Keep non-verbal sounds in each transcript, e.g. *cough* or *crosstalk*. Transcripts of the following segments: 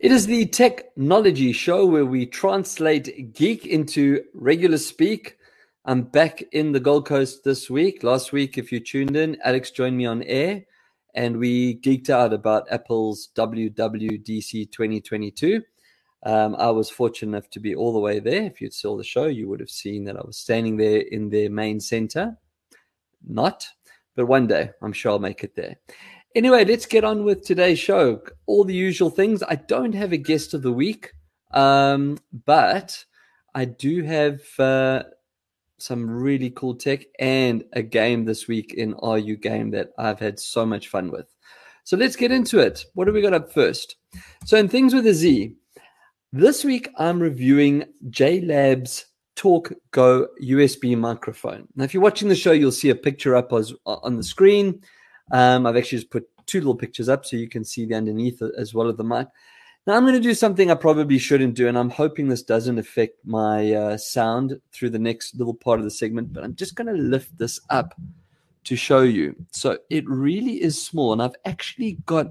It is the TechKnowledgy show where we translate geek into regular speak. I'm back in the Gold Coast this week. Last week, if you tuned in, Alex joined me on air and we geeked out about Apple's WWDC 2022. Um, I was fortunate enough to be all the way there. If you'd saw the show, you would have seen that I was standing there in their main center. Not, but one day I'm sure I'll make it there. Anyway, let's get on with today's show. All the usual things. I don't have a guest of the week, um, but I do have uh, some really cool tech and a game this week in Are You Game that I've had so much fun with. So let's get into it. What do we got up first? So, in Things with a Z, this week I'm reviewing JLab's Talk Go USB microphone. Now, if you're watching the show, you'll see a picture up on the screen. Um, I've actually just put two little pictures up so you can see the underneath as well of the mic. Now I'm going to do something I probably shouldn't do, and I'm hoping this doesn't affect my uh, sound through the next little part of the segment. But I'm just going to lift this up to show you. So it really is small, and I've actually got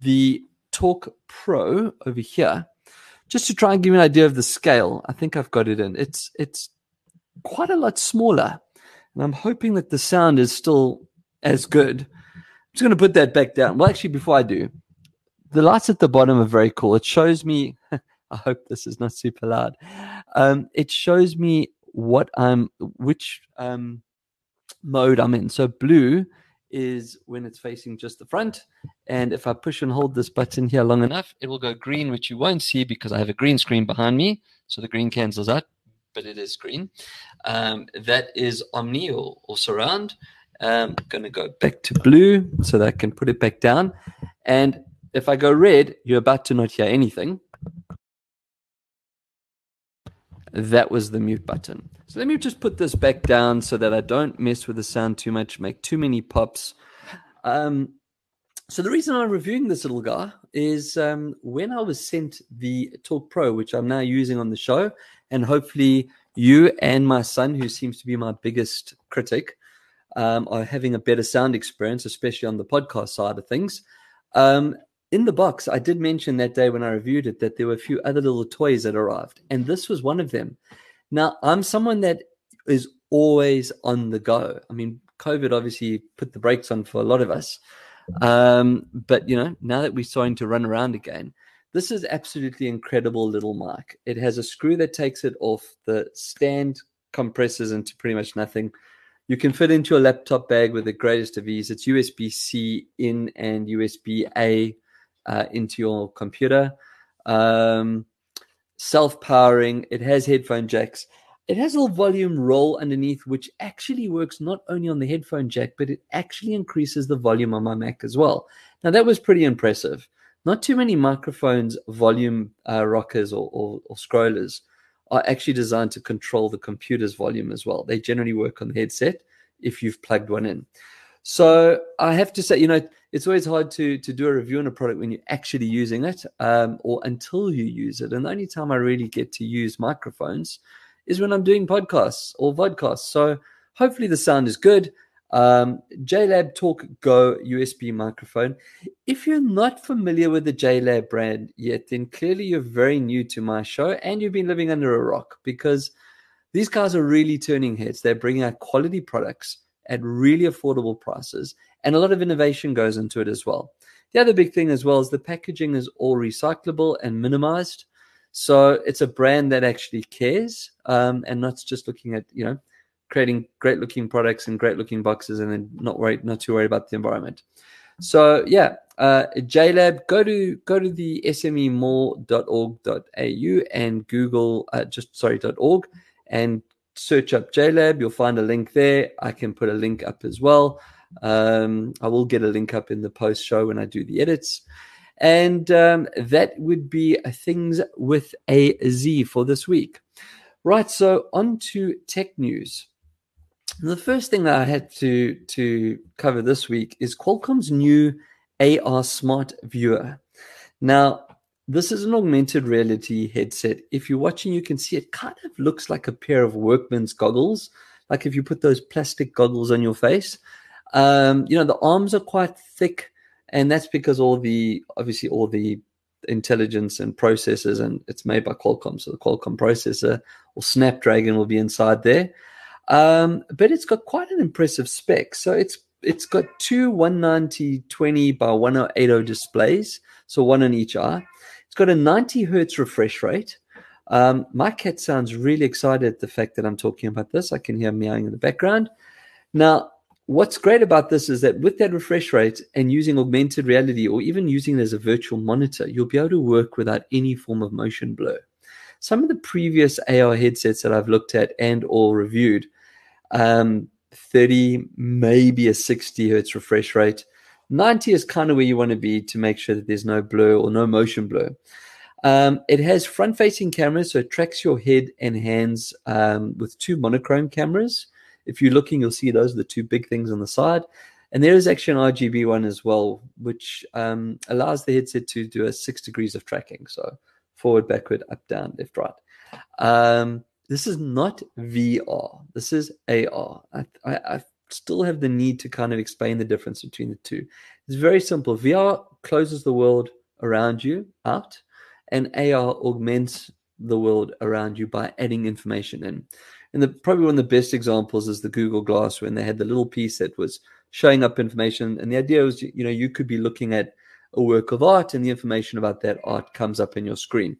the Talk Pro over here, just to try and give you an idea of the scale. I think I've got it in. It's it's quite a lot smaller, and I'm hoping that the sound is still as good just going to put that back down. Well, actually, before I do, the lights at the bottom are very cool. It shows me, *laughs* I hope this is not super loud. Um, it shows me what I'm, which um, mode I'm in. So blue is when it's facing just the front. And if I push and hold this button here long enough, it will go green, which you won't see because I have a green screen behind me. So the green cancels out, but it is green. Um, that is Omni or, or surround. I'm going to go back to blue so that I can put it back down. And if I go red, you're about to not hear anything. That was the mute button. So let me just put this back down so that I don't mess with the sound too much, make too many pops. Um, so the reason I'm reviewing this little guy is um, when I was sent the Talk Pro, which I'm now using on the show, and hopefully you and my son, who seems to be my biggest critic, um, are having a better sound experience, especially on the podcast side of things. Um, in the box, I did mention that day when I reviewed it that there were a few other little toys that arrived, and this was one of them. Now, I'm someone that is always on the go. I mean, COVID obviously put the brakes on for a lot of us. Um, but you know, now that we're starting to run around again, this is absolutely incredible little mic. It has a screw that takes it off. The stand compresses into pretty much nothing. You can fit into a laptop bag with the greatest of ease. It's USB C in and USB A uh, into your computer. Um, Self powering. It has headphone jacks. It has a volume roll underneath, which actually works not only on the headphone jack, but it actually increases the volume on my Mac as well. Now, that was pretty impressive. Not too many microphones, volume uh, rockers, or, or, or scrollers are actually designed to control the computer's volume as well. They generally work on the headset if you've plugged one in. So I have to say, you know, it's always hard to to do a review on a product when you're actually using it, um, or until you use it. And the only time I really get to use microphones is when I'm doing podcasts or vodcasts. So hopefully the sound is good. Um, JLab Talk Go USB microphone. If you're not familiar with the JLab brand yet, then clearly you're very new to my show and you've been living under a rock because these guys are really turning heads. They're bringing out quality products at really affordable prices, and a lot of innovation goes into it as well. The other big thing as well is the packaging is all recyclable and minimized. So it's a brand that actually cares um, and not just looking at, you know, creating great looking products and great looking boxes and then not worried, not too worried about the environment. So yeah, uh, JLab, go to go to the smemall.org.au and Google uh, just sorry .org and search up JLab. You'll find a link there. I can put a link up as well. Um, I will get a link up in the post show when I do the edits. And um, that would be things with a Z for this week. Right, so on to tech news. The first thing that I had to to cover this week is Qualcomm's new AR Smart Viewer. Now, this is an augmented reality headset. If you're watching, you can see it kind of looks like a pair of workman's goggles, like if you put those plastic goggles on your face. Um, you know, the arms are quite thick, and that's because all the obviously all the intelligence and processors, and it's made by Qualcomm. So the Qualcomm processor or Snapdragon will be inside there. Um, but it's got quite an impressive spec. So it's it's got two 190 20 by 1080 displays, so one on each eye. It's got a 90 hertz refresh rate. Um, my cat sounds really excited at the fact that I'm talking about this. I can hear meowing in the background. Now, what's great about this is that with that refresh rate and using augmented reality or even using it as a virtual monitor, you'll be able to work without any form of motion blur. Some of the previous AR headsets that I've looked at and or reviewed, um, 30, maybe a 60 hertz refresh rate. 90 is kind of where you want to be to make sure that there's no blur or no motion blur. Um, it has front facing cameras, so it tracks your head and hands um, with two monochrome cameras. If you're looking, you'll see those are the two big things on the side. And there is actually an RGB one as well, which um, allows the headset to do a six degrees of tracking. So forward, backward, up, down, left, right. Um, this is not VR. This is AR. I, I, I, still have the need to kind of explain the difference between the two. It's very simple. VR closes the world around you out, and AR augments the world around you by adding information in. And the probably one of the best examples is the Google Glass when they had the little piece that was showing up information. And the idea was, you know, you could be looking at a work of art and the information about that art comes up in your screen.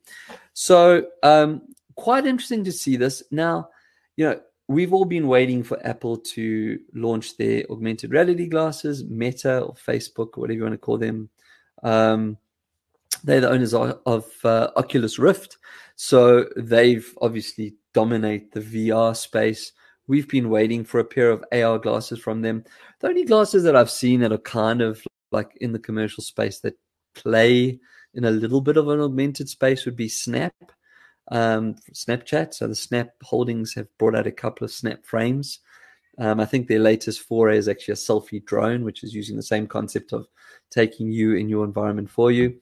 So um, quite interesting to see this. Now, you know, we've all been waiting for Apple to launch their augmented reality glasses, Meta or Facebook or whatever you want to call them. Um, they're the owners of, of uh, Oculus Rift. So they've obviously dominate the VR space. We've been waiting for a pair of AR glasses from them. The only glasses that I've seen that are kind of like in the commercial space that play in a little bit of an augmented space would be Snap, um, Snapchat. So the Snap Holdings have brought out a couple of Snap frames. Um, I think their latest foray is actually a selfie drone, which is using the same concept of taking you in your environment for you.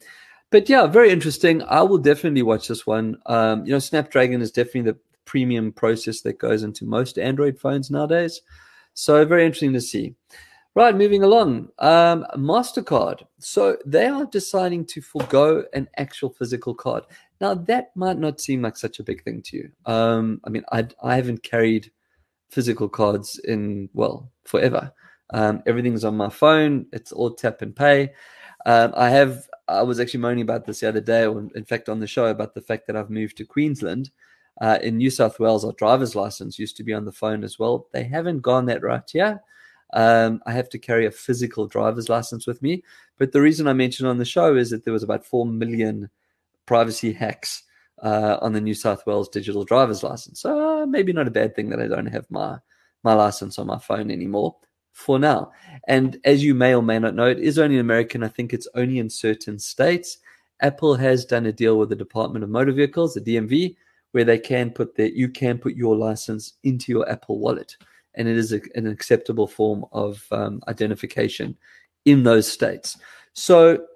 But yeah, very interesting. I will definitely watch this one. Um, you know, Snapdragon is definitely the premium process that goes into most Android phones nowadays. So very interesting to see. Right, moving along. Um, MasterCard. So they are deciding to forego an actual physical card. Now, that might not seem like such a big thing to you. Um, I mean, I, I haven't carried physical cards in, well, forever. Um, everything's on my phone, it's all tap and pay. Um, I have, I was actually moaning about this the other day, or in fact, on the show, about the fact that I've moved to Queensland. Uh, in New South Wales, our driver's license used to be on the phone as well. They haven't gone that route yet. Um, I have to carry a physical driver's license with me. But the reason I mentioned on the show is that there was about 4 million privacy hacks uh, on the New South Wales digital driver's license. So uh, maybe not a bad thing that I don't have my, my license on my phone anymore for now. And as you may or may not know, it is only in American. I think it's only in certain states. Apple has done a deal with the Department of Motor Vehicles, the DMV, where they can put that you can put your license into your Apple wallet, and it is a, an acceptable form of um, identification in those states. So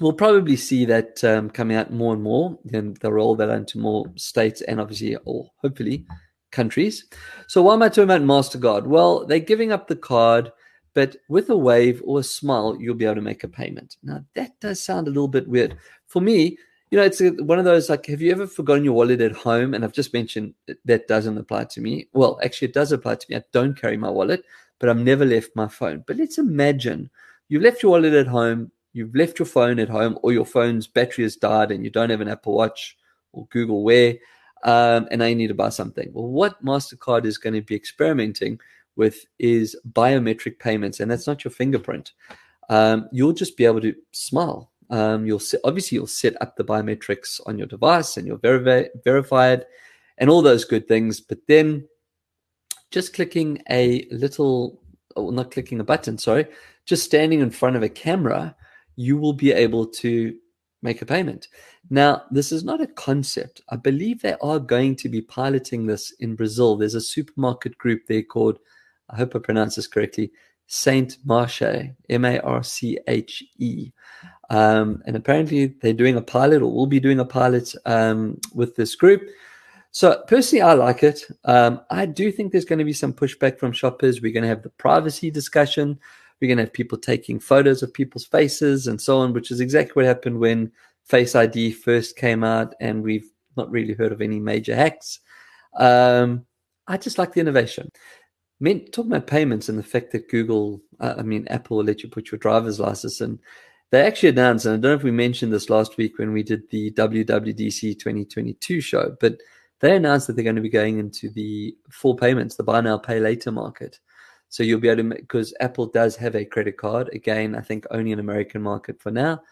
we'll probably see that um, coming out more and more. and they'll roll that into more states and obviously, or hopefully, countries. So why am I talking about Mastercard? Well, they're giving up the card. But with a wave or a smile, you'll be able to make a payment. Now, that does sound a little bit weird. For me, you know, it's a, one of those like, have you ever forgotten your wallet at home? And I've just mentioned that doesn't apply to me. Well, actually, it does apply to me. I don't carry my wallet, but I've never left my phone. But let's imagine you've left your wallet at home, you've left your phone at home, or your phone's battery has died and you don't have an Apple Watch or Google Wear, um, and now you need to buy something. Well, what MasterCard is going to be experimenting with is biometric payments, and that's not your fingerprint. Um, you'll just be able to smile um, you'll set, obviously you'll set up the biometrics on your device and you're verif- verified and all those good things. But then just clicking a little, or not clicking a button, sorry, just standing in front of a camera, you will be able to make a payment. Now, this is not a concept. I believe they are going to be piloting this in Brazil. There's a supermarket group there called, I hope I pronounce this correctly, Saint Marche, M A R C H E. Um, and apparently they're doing a pilot or will be doing a pilot um, with this group. So personally, I like it. Um, I do think there's going to be some pushback from shoppers. We're going to have the privacy discussion. We're going to have people taking photos of people's faces and so on, which is exactly what happened when Face ID first came out, and we've not really heard of any major hacks. Um, I just like the innovation. Mean, talking about payments and the fact that Google, uh, I mean, Apple will let you put your driver's license in. They actually announced, and I don't know if we mentioned this last week when we did the WWDC 2022 show, but they announced that they're going to be going into the full payments, the buy now, pay later market. So you'll be able to, because Apple does have a credit card. Again, I think only an American market for now.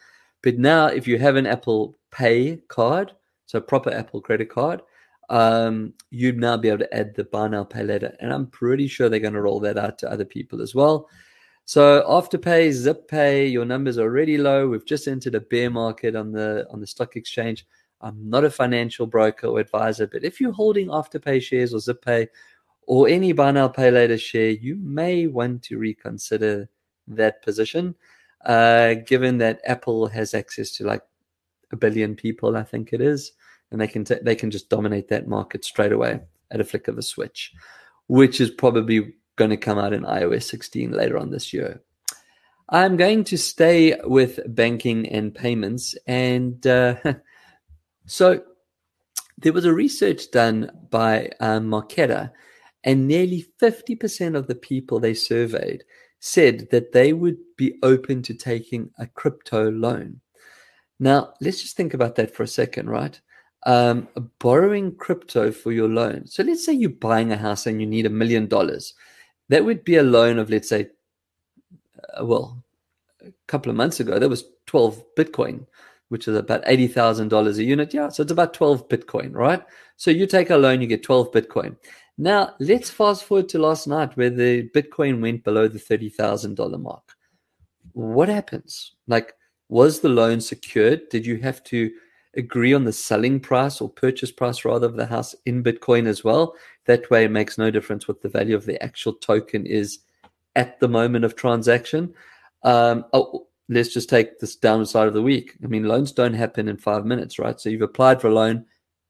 But now, if you have an Apple Pay card, so a proper Apple credit card, um, you'd now be able to add the buy now, pay later. And I'm pretty sure they're going to roll that out to other people as well. So Afterpay, Zip Pay, your numbers are already low. We've just entered a bear market on the on the stock exchange. I'm not a financial broker or advisor, but if you're holding Afterpay shares or Zip Pay or any buy now pay later share, you may want to reconsider that position, uh, given that Apple has access to like a billion people, I think it is, and they can t- they can just dominate that market straight away at a flick of a switch, which is probably going to come out in iOS 16 later on this year. I'm going to stay with banking and payments, and uh, *laughs* so there was a research done by um, Marqeta and nearly 50% of the people they surveyed said that they would be open to taking a crypto loan. Now, let's just think about that for a second, right? Um, borrowing crypto for your loan. So let's say you're buying a house and you need a million dollars. That would be a loan of, let's say, uh, well, a couple of months ago, that was 12 Bitcoin, which is about $80,000 a unit. Yeah, so it's about 12 Bitcoin, right? So you take a loan, you get 12 Bitcoin. Now, let's fast forward to last night where the Bitcoin went below the $30,000 mark. What happens? Like, was the loan secured? Did you have to agree on the selling price or purchase price rather of the house in Bitcoin as well? That way, it makes no difference what the value of the actual token is at the moment of transaction. Um, oh, let's just take this downside of the week. I mean, loans don't happen in five minutes, right? So you've applied for a loan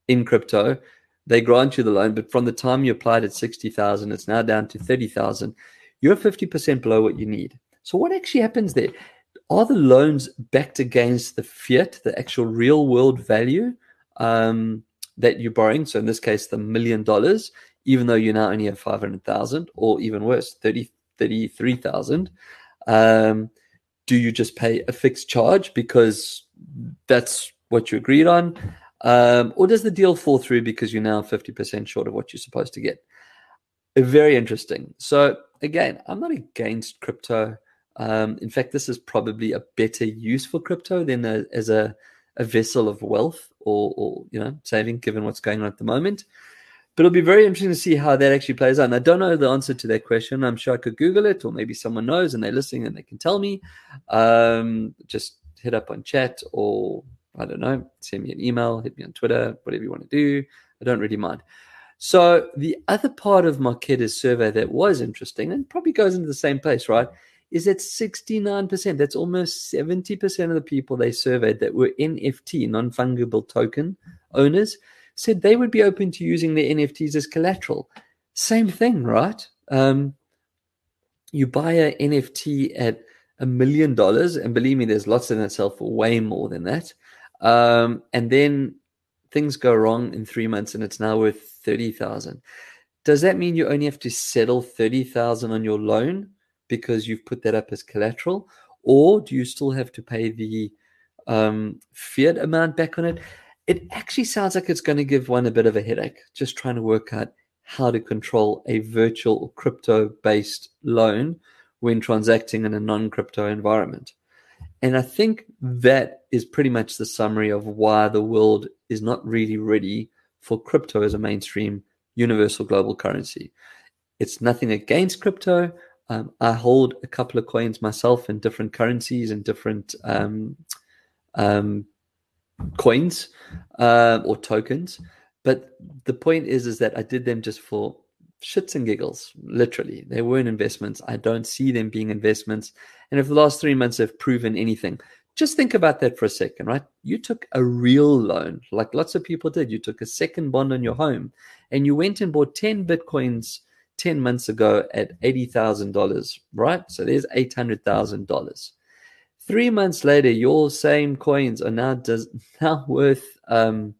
in crypto they grant you the loan, but from the time you applied at 60,000, it's now down to 30,000. You're 50% below what you need. So what actually happens there? Are the loans backed against the fiat, the actual real world value um, that you're borrowing? So in this case, the million dollars, even though you now only have 500,000 or even worse, 30, 33,000. Um, do you just pay a fixed charge because that's what you agreed on? Um, or does the deal fall through because you're now 50% short of what you're supposed to get? Very interesting. So, again, I'm not against crypto. Um, in fact, this is probably a better use for crypto than a, as a, a vessel of wealth or, or, you know, saving, given what's going on at the moment. But it'll be very interesting to see how that actually plays out. And I don't know the answer to that question. I'm sure I could Google it, or maybe someone knows and they're listening and they can tell me. Um, just hit up on chat or I don't know, send me an email, hit me on Twitter, whatever you want to do. I don't really mind. So the other part of Marqeta's survey that was interesting and probably goes into the same place, right? Is that 69%, that's almost 70% of the people they surveyed that were NFT, non fungible token owners, said they would be open to using their NFTs as collateral. Same thing, right? Um, you buy an NFT at a million dollars, and believe me, there's lots in that sell for way more than that. Um, and then things go wrong in three months and it's now worth 30,000. Does that mean you only have to settle 30,000 on your loan because you've put that up as collateral? Or do you still have to pay the um, fiat amount back on it? It actually sounds like it's going to give one a bit of a headache, just trying to work out how to control a virtual or crypto based loan when transacting in a non crypto environment. And I think that is pretty much the summary of why the world is not really ready for crypto as a mainstream universal global currency. It's nothing against crypto. Um, I hold a couple of coins myself in different currencies and different um, um, coins uh, or tokens. But the point is, is that I did them just for shits and giggles, literally. They weren't investments. I don't see them being investments. And if the last three months have proven anything, just think about that for a second, right? You took a real loan, like lots of people did. You took a second bond on your home and you went and bought 10 Bitcoins 10 months ago at $80,000, right? So there's $800,000. Three months later, your same coins are now does *laughs* now worth um,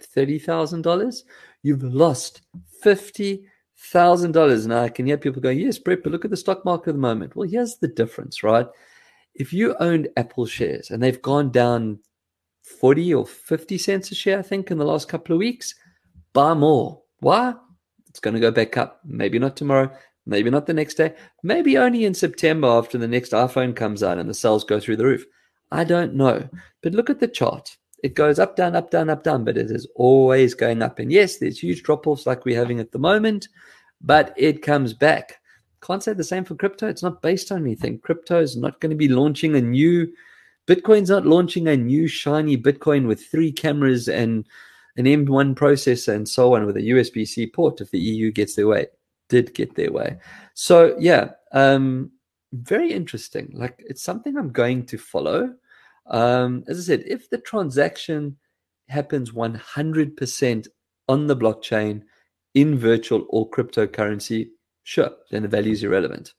thirty thousand dollars. You've lost fifty thousand dollars. Now I can hear people going, "Yes, Brett, but look at the stock market at the moment." Well, here's the difference, right? If you owned Apple shares and they've gone down forty or fifty cents a share, I think, in the last couple of weeks, buy more. Why? It's going to go back up. Maybe not tomorrow. Maybe not the next day. Maybe only in September after the next iPhone comes out and the sales go through the roof. I don't know. But look at the chart. It goes up, down, up, down, up, down, but it is always going up. And yes, there's huge drop offs like we're having at the moment, but it comes back. Can't say the same for crypto. It's not based on anything. Crypto is not going to be launching a new, Bitcoin's not launching a new shiny Bitcoin with three cameras and an M1 processor and so on with a USB C port if the EU gets their way did get their way. So yeah, um, very interesting. Like it's something I'm going to follow. Um, as I said, if the transaction happens 100% on the blockchain in virtual or cryptocurrency, sure, then the value is irrelevant.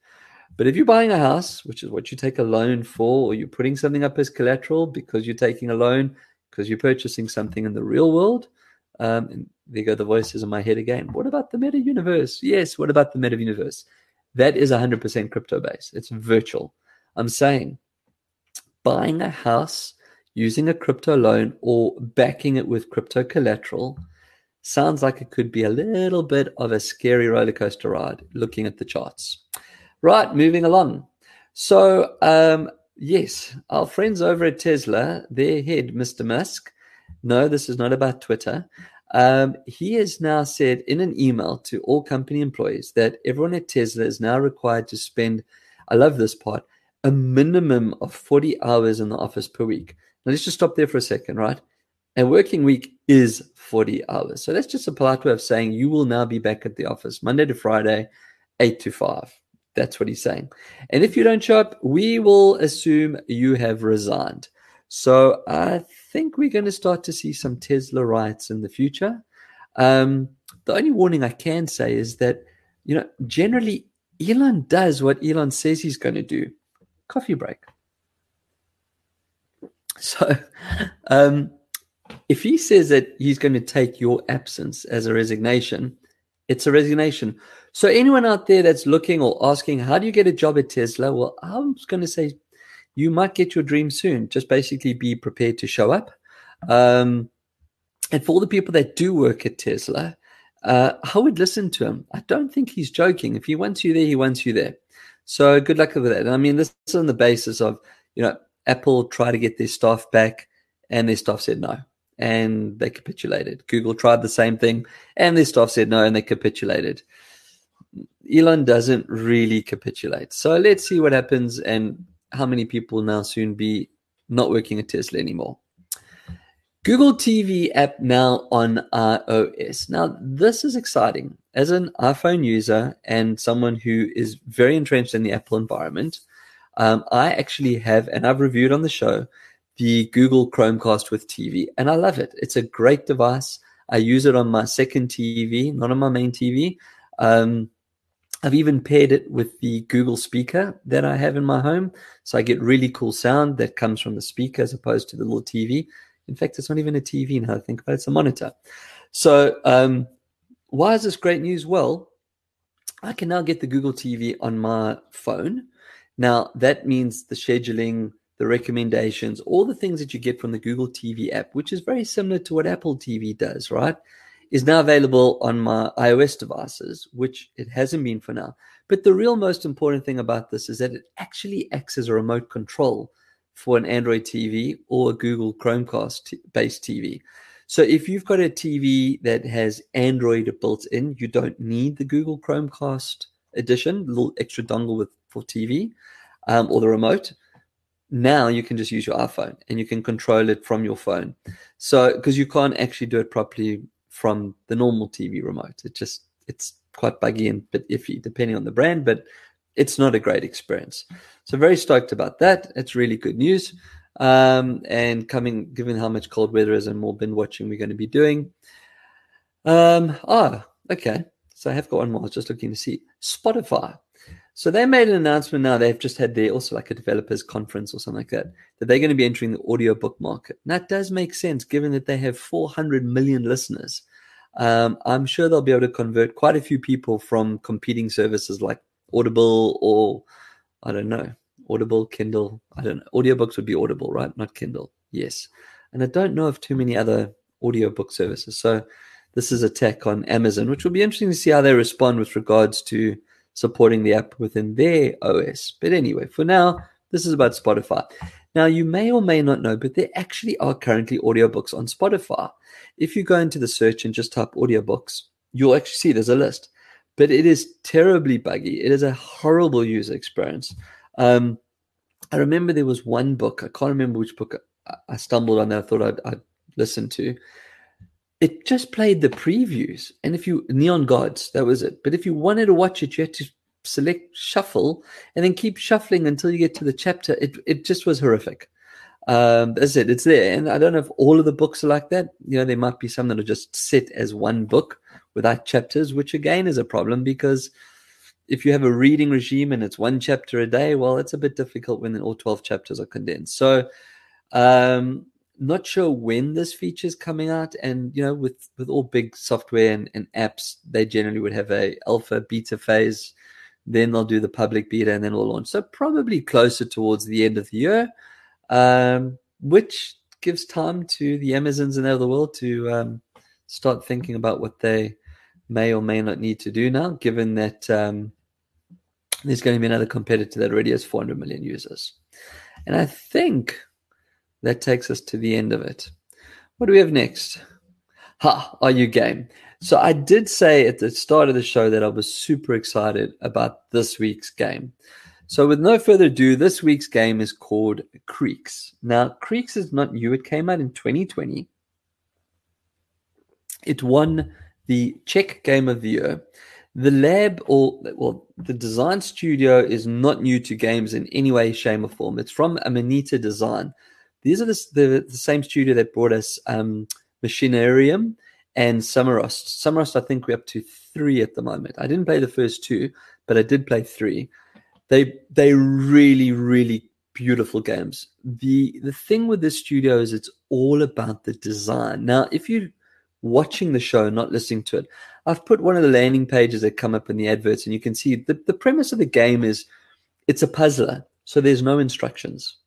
But if you're buying a house, which is what you take a loan for, or you're putting something up as collateral because you're taking a loan because you're purchasing something in the real world, um, there go the voices in my head again. What about the meta universe? Yes, what about the meta universe? That is 100% crypto based. It's virtual. I'm saying buying a house using a crypto loan or backing it with crypto collateral sounds like it could be a little bit of a scary roller coaster ride looking at the charts. Right, moving along. So, um, yes, our friends over at Tesla, their head, Mr. Musk, no, this is not about Twitter. Um, he has now said in an email to all company employees that everyone at Tesla is now required to spend, I love this part, a minimum of 40 hours in the office per week. Now, let's just stop there for a second, right? A working week is 40 hours. So that's just a polite way of saying you will now be back at the office Monday to Friday, 8 to 5. That's what he's saying. And if you don't show up, we will assume you have resigned. So I think we're going to start to see some Tesla riots in the future. Um, the only warning I can say is that, you know, generally Elon does what Elon says he's going to do coffee break. *laughs* So, um, if he says that he's going to take your absence as a resignation, it's a resignation. So, anyone out there that's looking or asking, how do you get a job at Tesla? Well, I'm going to say you might get your dream soon. Just basically be prepared to show up. Um, and for all the people that do work at Tesla, uh, I would listen to him. I don't think he's joking. If he wants you there, he wants you there. So good luck with that. I mean, this is on the basis of, you know, Apple tried to get their staff back and their staff said no and they capitulated. Google tried the same thing and their staff said no and they capitulated. Elon doesn't really capitulate. So let's see what happens and how many people now soon be not working at Tesla anymore. Google TV app now on iOS. Now, this is exciting. As an iPhone user and someone who is very entrenched in the Apple environment, um, I actually have, and I've reviewed on the show, the Google Chromecast with TV, and I love it. It's a great device. I use it on my second TV, not on my main TV. Um, I've even paired it with the Google speaker that I have in my home. So I get really cool sound that comes from the speaker as opposed to the little TV. In fact, it's not even a TV now I think about it, it's a monitor. So um, why is this great news? Well, I can now get the Google TV on my phone. Now that means the scheduling, the recommendations, all the things that you get from the Google TV app, which is very similar to what Apple TV does, right? Is now available on my iOS devices, which it hasn't been for now. But the real most important thing about this is that it actually acts as a remote control for an Android TV or a Google Chromecast based TV. So if you've got a TV that has Android built in, you don't need the Google Chromecast edition, little extra dongle with for TV um, or the remote. Now you can just use your iPhone and you can control it from your phone. So because you can't actually do it properly from the normal TV remote. It just it's quite buggy and bit iffy depending on the brand, but it's not a great experience. So very stoked about that. It's really good news. Um, and coming, given how much cold weather is and more bin watching we're going to be doing. Um, ah, okay. So I have got one more. I was just looking to see Spotify. So they made an announcement now. They've just had their also like a developers conference or something like that, that they're going to be entering the audiobook market. And that does make sense given that they have 400 million listeners. Um, I'm sure they'll be able to convert quite a few people from competing services like Audible or I don't know, Audible, Kindle. I don't know. Audiobooks would be Audible, right? Not Kindle. Yes. And I don't know of too many other audiobook services. So this is a tech on Amazon, which will be interesting to see how they respond with regards to supporting the app within their OS. But anyway, for now, this is about Spotify. Now, you may or may not know, but there actually are currently audiobooks on Spotify. If you go into the search and just type audiobooks, you'll actually see there's a list. But it is terribly buggy. It is a horrible user experience. Um, I remember there was one book, I can't remember which book I stumbled on that I thought I'd, I'd listen to. It just played the previews. And if you, Neon Gods, that was it. But if you wanted to watch it, you had to select shuffle and then keep shuffling until you get to the chapter. It, it just was horrific. Um, that's it. It's there. And I don't know if all of the books are like that. You know, there might be some that are just set as one book without chapters, which again is a problem because if you have a reading regime and it's one chapter a day, well, it's a bit difficult when all 12 chapters are condensed. So, um, not sure when this feature is coming out. And, you know, with, with all big software and, and apps, they generally would have a alpha beta phase. Then they'll do the public beta and then it'll launch. So probably closer towards the end of the year, um, which gives time to the Amazons and the world to um, start thinking about what they may or may not need to do now, given that um, there's going to be another competitor that already has 400 million users. And I think that takes us to the end of it. What do we have next? Ha, are you game? So I did say at the start of the show that I was super excited about this week's game. So with no further ado, this week's game is called Creaks. Now, Creaks is not new. It came out in 2020. It won the Czech Game of the Year. The lab, or well, the design studio is not new to games in any way, shape, or form. It's from Amanita Design. These are the, the, the same studio that brought us um, Machinarium and Samorost. Samorost, I think we're up to three at the moment. I didn't play the first two, but I did play three. They they really really beautiful games. The the thing with this studio is it's all about the design. Now, if you're watching the show, not listening to it, I've put one of the landing pages that come up in the adverts, and you can see the, the premise of the game is it's a puzzler, so there's no instructions.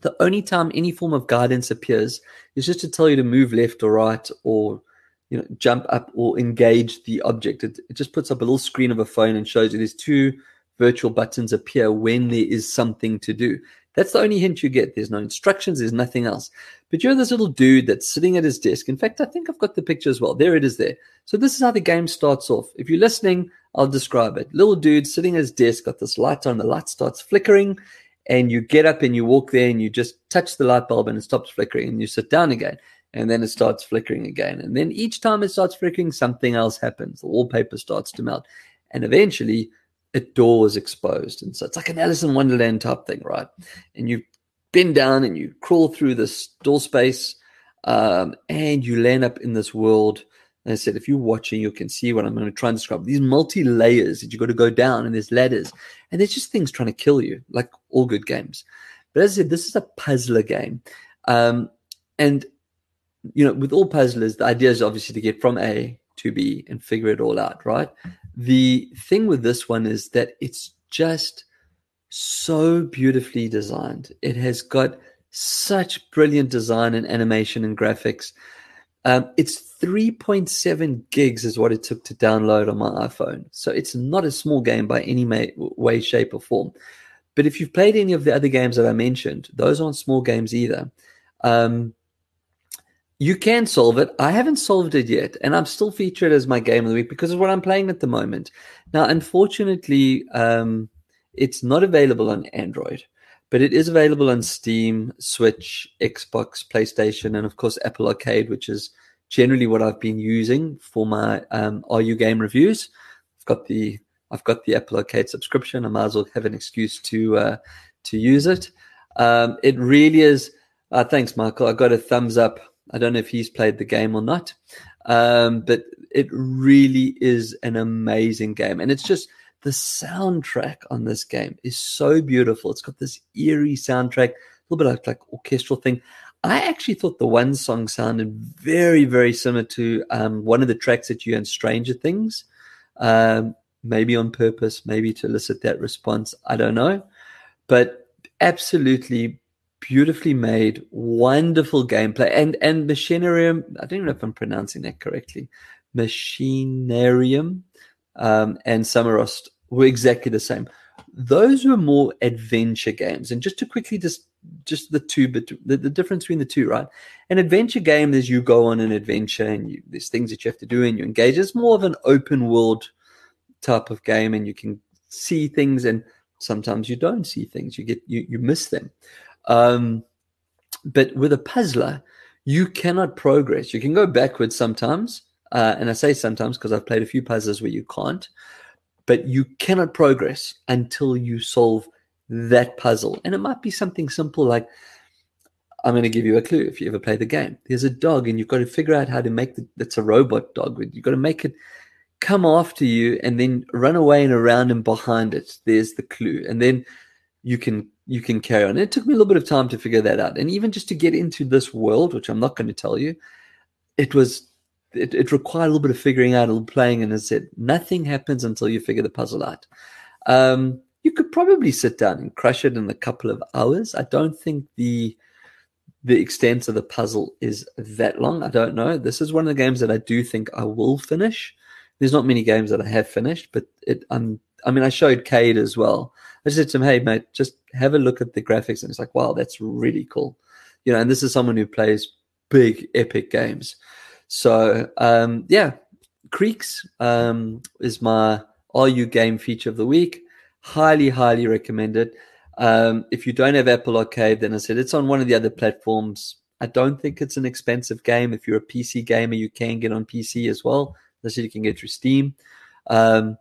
The only time any form of guidance appears is just to tell you to move left or right or you know jump up or engage the object. It, it just puts up a little screen of a phone and shows you there's two virtual buttons appear when there is something to do. That's the only hint you get. There's no instructions, there's nothing else. But you're this little dude that's sitting at his desk. In fact, I think I've got the picture as well. There it is there. So this is how the game starts off. If you're listening, I'll describe it. Little dude sitting at his desk, got this light on, the light starts flickering, and you get up and you walk there and you just touch the light bulb and it stops flickering and you sit down again. And then it starts flickering again. And then each time it starts flickering, something else happens. The wallpaper starts to melt. And eventually a door is exposed. And so it's like an Alice in Wonderland type thing, right? And you bend down and you crawl through this door space um, and you land up in this world. And I said, if you're watching, you can see what I'm going to try and describe. These multi layers that you got to go down, and there's ladders, and there's just things trying to kill you, like all good games. But as I said, this is a puzzler game. Um, and, you know, with all puzzlers, the idea is obviously to get from A to B and figure it all out, right? The thing with this one is that it's just so beautifully designed. It has got such brilliant design and animation and graphics. Um, it's 3.7 gigs is what it took to download on my iPhone. So it's not a small game by any way, shape, or form. But if you've played any of the other games that I mentioned, those aren't small games either. Um, you can solve it. I haven't solved it yet, and I'm still featured as my game of the week because of what I'm playing at the moment. Now, unfortunately, um, it's not available on Android, but it is available on Steam, Switch, Xbox, PlayStation, and of course Apple Arcade, which is generally what I've been using for my um, Are You game reviews. I've got the I've got the Apple Arcade subscription. I might as well have an excuse to uh, to use it. Um, it really is. Uh, thanks, Michael. I got a thumbs up I don't know if he's played the game or not, um, but it really is an amazing game. And it's just The soundtrack on this game is so beautiful. It's got this eerie soundtrack, a little bit like, like orchestral thing. I actually thought the one song sounded very, very similar to um, one of the tracks that you and Stranger Things. Um, maybe on purpose, maybe to elicit that response. I don't know. But absolutely beautifully made, wonderful gameplay. And and Machinarium, I don't even know if I'm pronouncing that correctly. Machinarium um, and Samorost were exactly the same. Those were more adventure games. And just to quickly just just the two, but the, the difference between the two, right? An adventure game is you go on an adventure and you, there's things that you have to do and you engage. It's more of an open world type of game, and you can see things, and sometimes you don't see things. You get you you miss them. Um, but with a puzzler, you cannot progress. You can go backwards sometimes, uh, and I say sometimes because I've played a few puzzles where you can't, but you cannot progress until you solve that puzzle. And it might be something simple like I'm going to give you a clue if you ever play the game. There's a dog, and you've got to figure out how to make the. It's a robot dog. You've got to make it come after you and then run away and around and behind it. There's the clue, and then you can you can carry on. And it took me a little bit of time to figure that out, and even just to get into this world, which I'm not going to tell you, it was it, it, required a little bit of figuring out, a little playing, and as I said, nothing happens until you figure the puzzle out. Um, you could probably sit down and crush it in a couple of hours. I don't think the the extent of the puzzle is that long. I don't know. This is one of the games that I do think I will finish. There's not many games that I have finished, but it. I'm. I mean, I showed Cade as well. I said to him, "Hey, mate, just have a look at the graphics," and it's like, "Wow, that's really cool." You know, and this is someone who plays big, epic games. So um, yeah, Creaks um, is my Are You game feature of the week. Highly, highly recommended. Um, if you don't have Apple Arcade, then I said it's on one of the other platforms. I don't think it's an expensive game. If you're a PC gamer, you can get on PC as well. Said you can get through Steam. Um,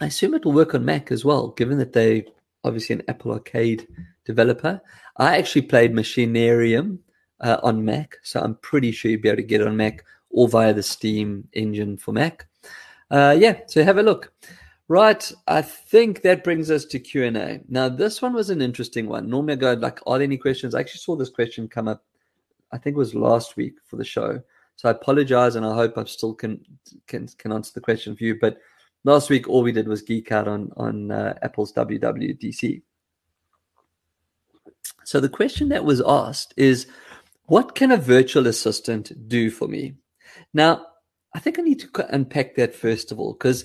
I assume it will work on Mac as well, given that they obviously an Apple Arcade developer. I actually played Machinarium uh, on Mac, so I'm pretty sure you'll be able to get it on Mac or via the Steam engine for Mac. Uh, yeah, so have a look. Right, I think that brings us to Q and A. Now, this one was an interesting one. Normally, I go like, "Are there any questions?" I actually saw this question come up. I think it was last week for the show. So I apologize, and I hope I still can can can answer the question for you. But last week, all we did was geek out on on uh, Apple's WWDC. So the question that was asked is, what can a virtual assistant do for me? Now, I think I need to unpack that first of all, because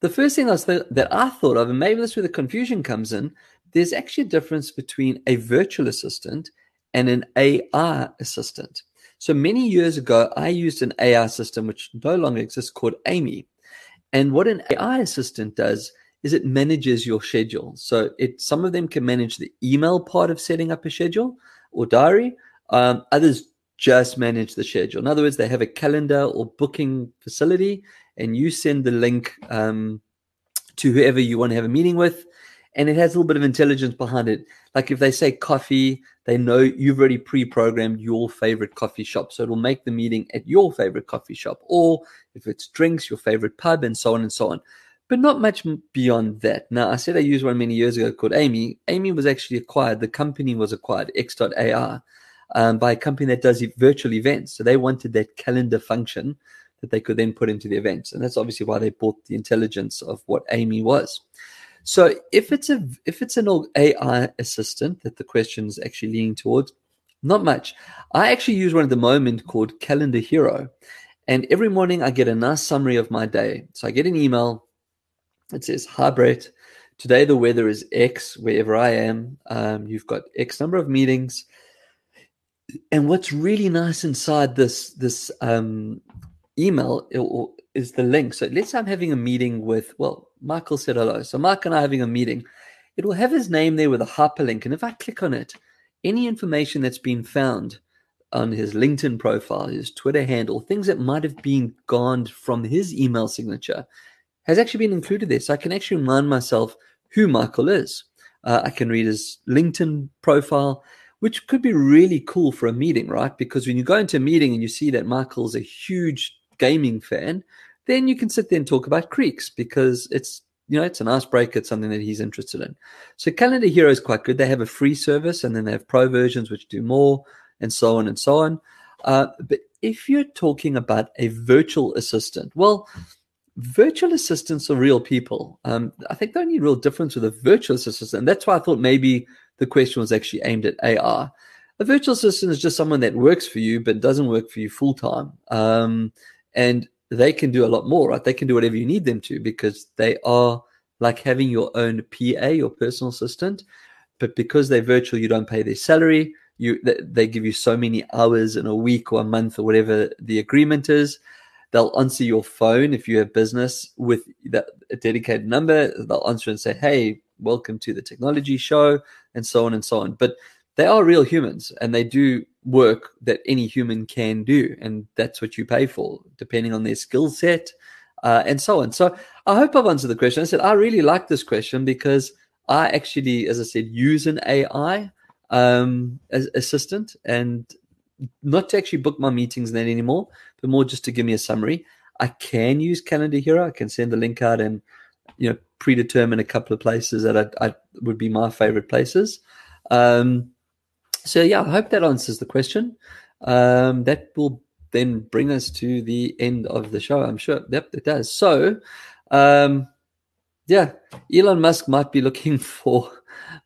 the first thing I th- that I thought of, and maybe that's where the confusion comes in, there's actually a difference between a virtual assistant and an AI assistant. So many years ago, I used an AI system which no longer exists called Amy. And what an AI assistant does is it manages your schedule. So it some of them can manage the email part of setting up a schedule or diary. Um, others just manage the schedule. In other words, they have a calendar or booking facility, and you send the link um, to whoever you want to have a meeting with, and it has a little bit of intelligence behind it. Like if they say coffee, they know you've already pre-programmed your favorite coffee shop, so it'll make the meeting at your favorite coffee shop, or if it's drinks, your favorite pub, and so on and so on. But not much beyond that. Now, I said I used one many years ago called Amy. Amy was actually acquired. The company was acquired, X.AI um, by a company that does virtual events. So they wanted that calendar function that they could then put into the events, and that's obviously why they bought the intelligence of what Amy was. So if it's a if it's an AI assistant that the question is actually leaning towards, not much. I actually use one at the moment called Calendar Hero, and every morning I get a nice summary of my day. So I get an email. It says, "Hi Brett, today the weather is X wherever I am. Um, you've got X number of meetings and what's really nice inside this this um, email is the link. So let's say I'm having a meeting with well, Michael said hello. So Mike and I are having a meeting. It will have his name there with a hyperlink, and if I click on it, any information that's been found on his LinkedIn profile, his Twitter handle, things that might have been gone from his email signature, has actually been included there. So I can actually remind myself who Michael is. Uh, I can read his LinkedIn profile which could be really cool for a meeting, right? Because when you go into a meeting and you see that Michael's a huge gaming fan, then you can sit there and talk about creaks because it's you know, it's an icebreaker. It's something that he's interested in. So Calendar Hero is quite good. They have a free service, and then they have pro versions which do more, and so on and so on. Uh, but if you're talking about a virtual assistant, well, virtual assistants are real people. Um, I think the only real difference with a virtual assistant, and that's why I thought maybe the question was actually aimed at AR. A virtual assistant is just someone that works for you but doesn't work for you full time. Um, and they can do a lot more, right? They can do whatever you need them to because they are like having your own PA, your personal assistant. But because they're virtual, you don't pay their salary. You they give you so many hours in a week or a month or whatever the agreement is. They'll answer your phone if you have business with that a dedicated number. They'll answer and say, "Hey, welcome to the TechKnowledgy show," and so on and so on. But they are real humans and they do work that any human can do. And that's what you pay for, depending on their skill set uh, and so on. So I hope I've answered the question. I said, I really like this question because I actually, as I said, use an AI um, as assistant and not to actually book my meetings that anymore, but more just to give me a summary. I can use Calendar Hero. I can send the link out and you know predetermine a couple of places that I, I would be my favorite places. Um, so yeah, I hope that answers the question. Um, that will then bring us to the end of the show. I'm sure. Yep, it does. So, um, yeah, Elon Musk might be looking *laughs* for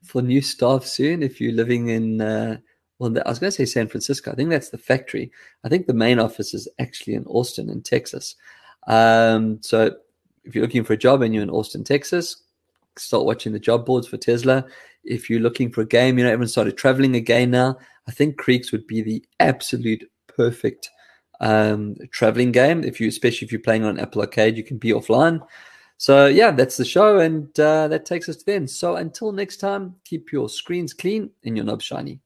for new staff soon. If you're living in, uh, well, I was going to say San Francisco. I think that's the factory. I think the main office is actually in Austin, in Texas. Um, so, if you're looking for a job and you're in Austin, Texas, start watching the job boards for Tesla if you're looking for a game, you know, everyone started traveling again now. I think Creaks would be the absolute perfect um, traveling game. If you, especially if you're playing on Apple Arcade, you can be offline. So yeah, that's the show, and uh, that takes us to the end. So until next time, keep your screens clean and your knobs shiny.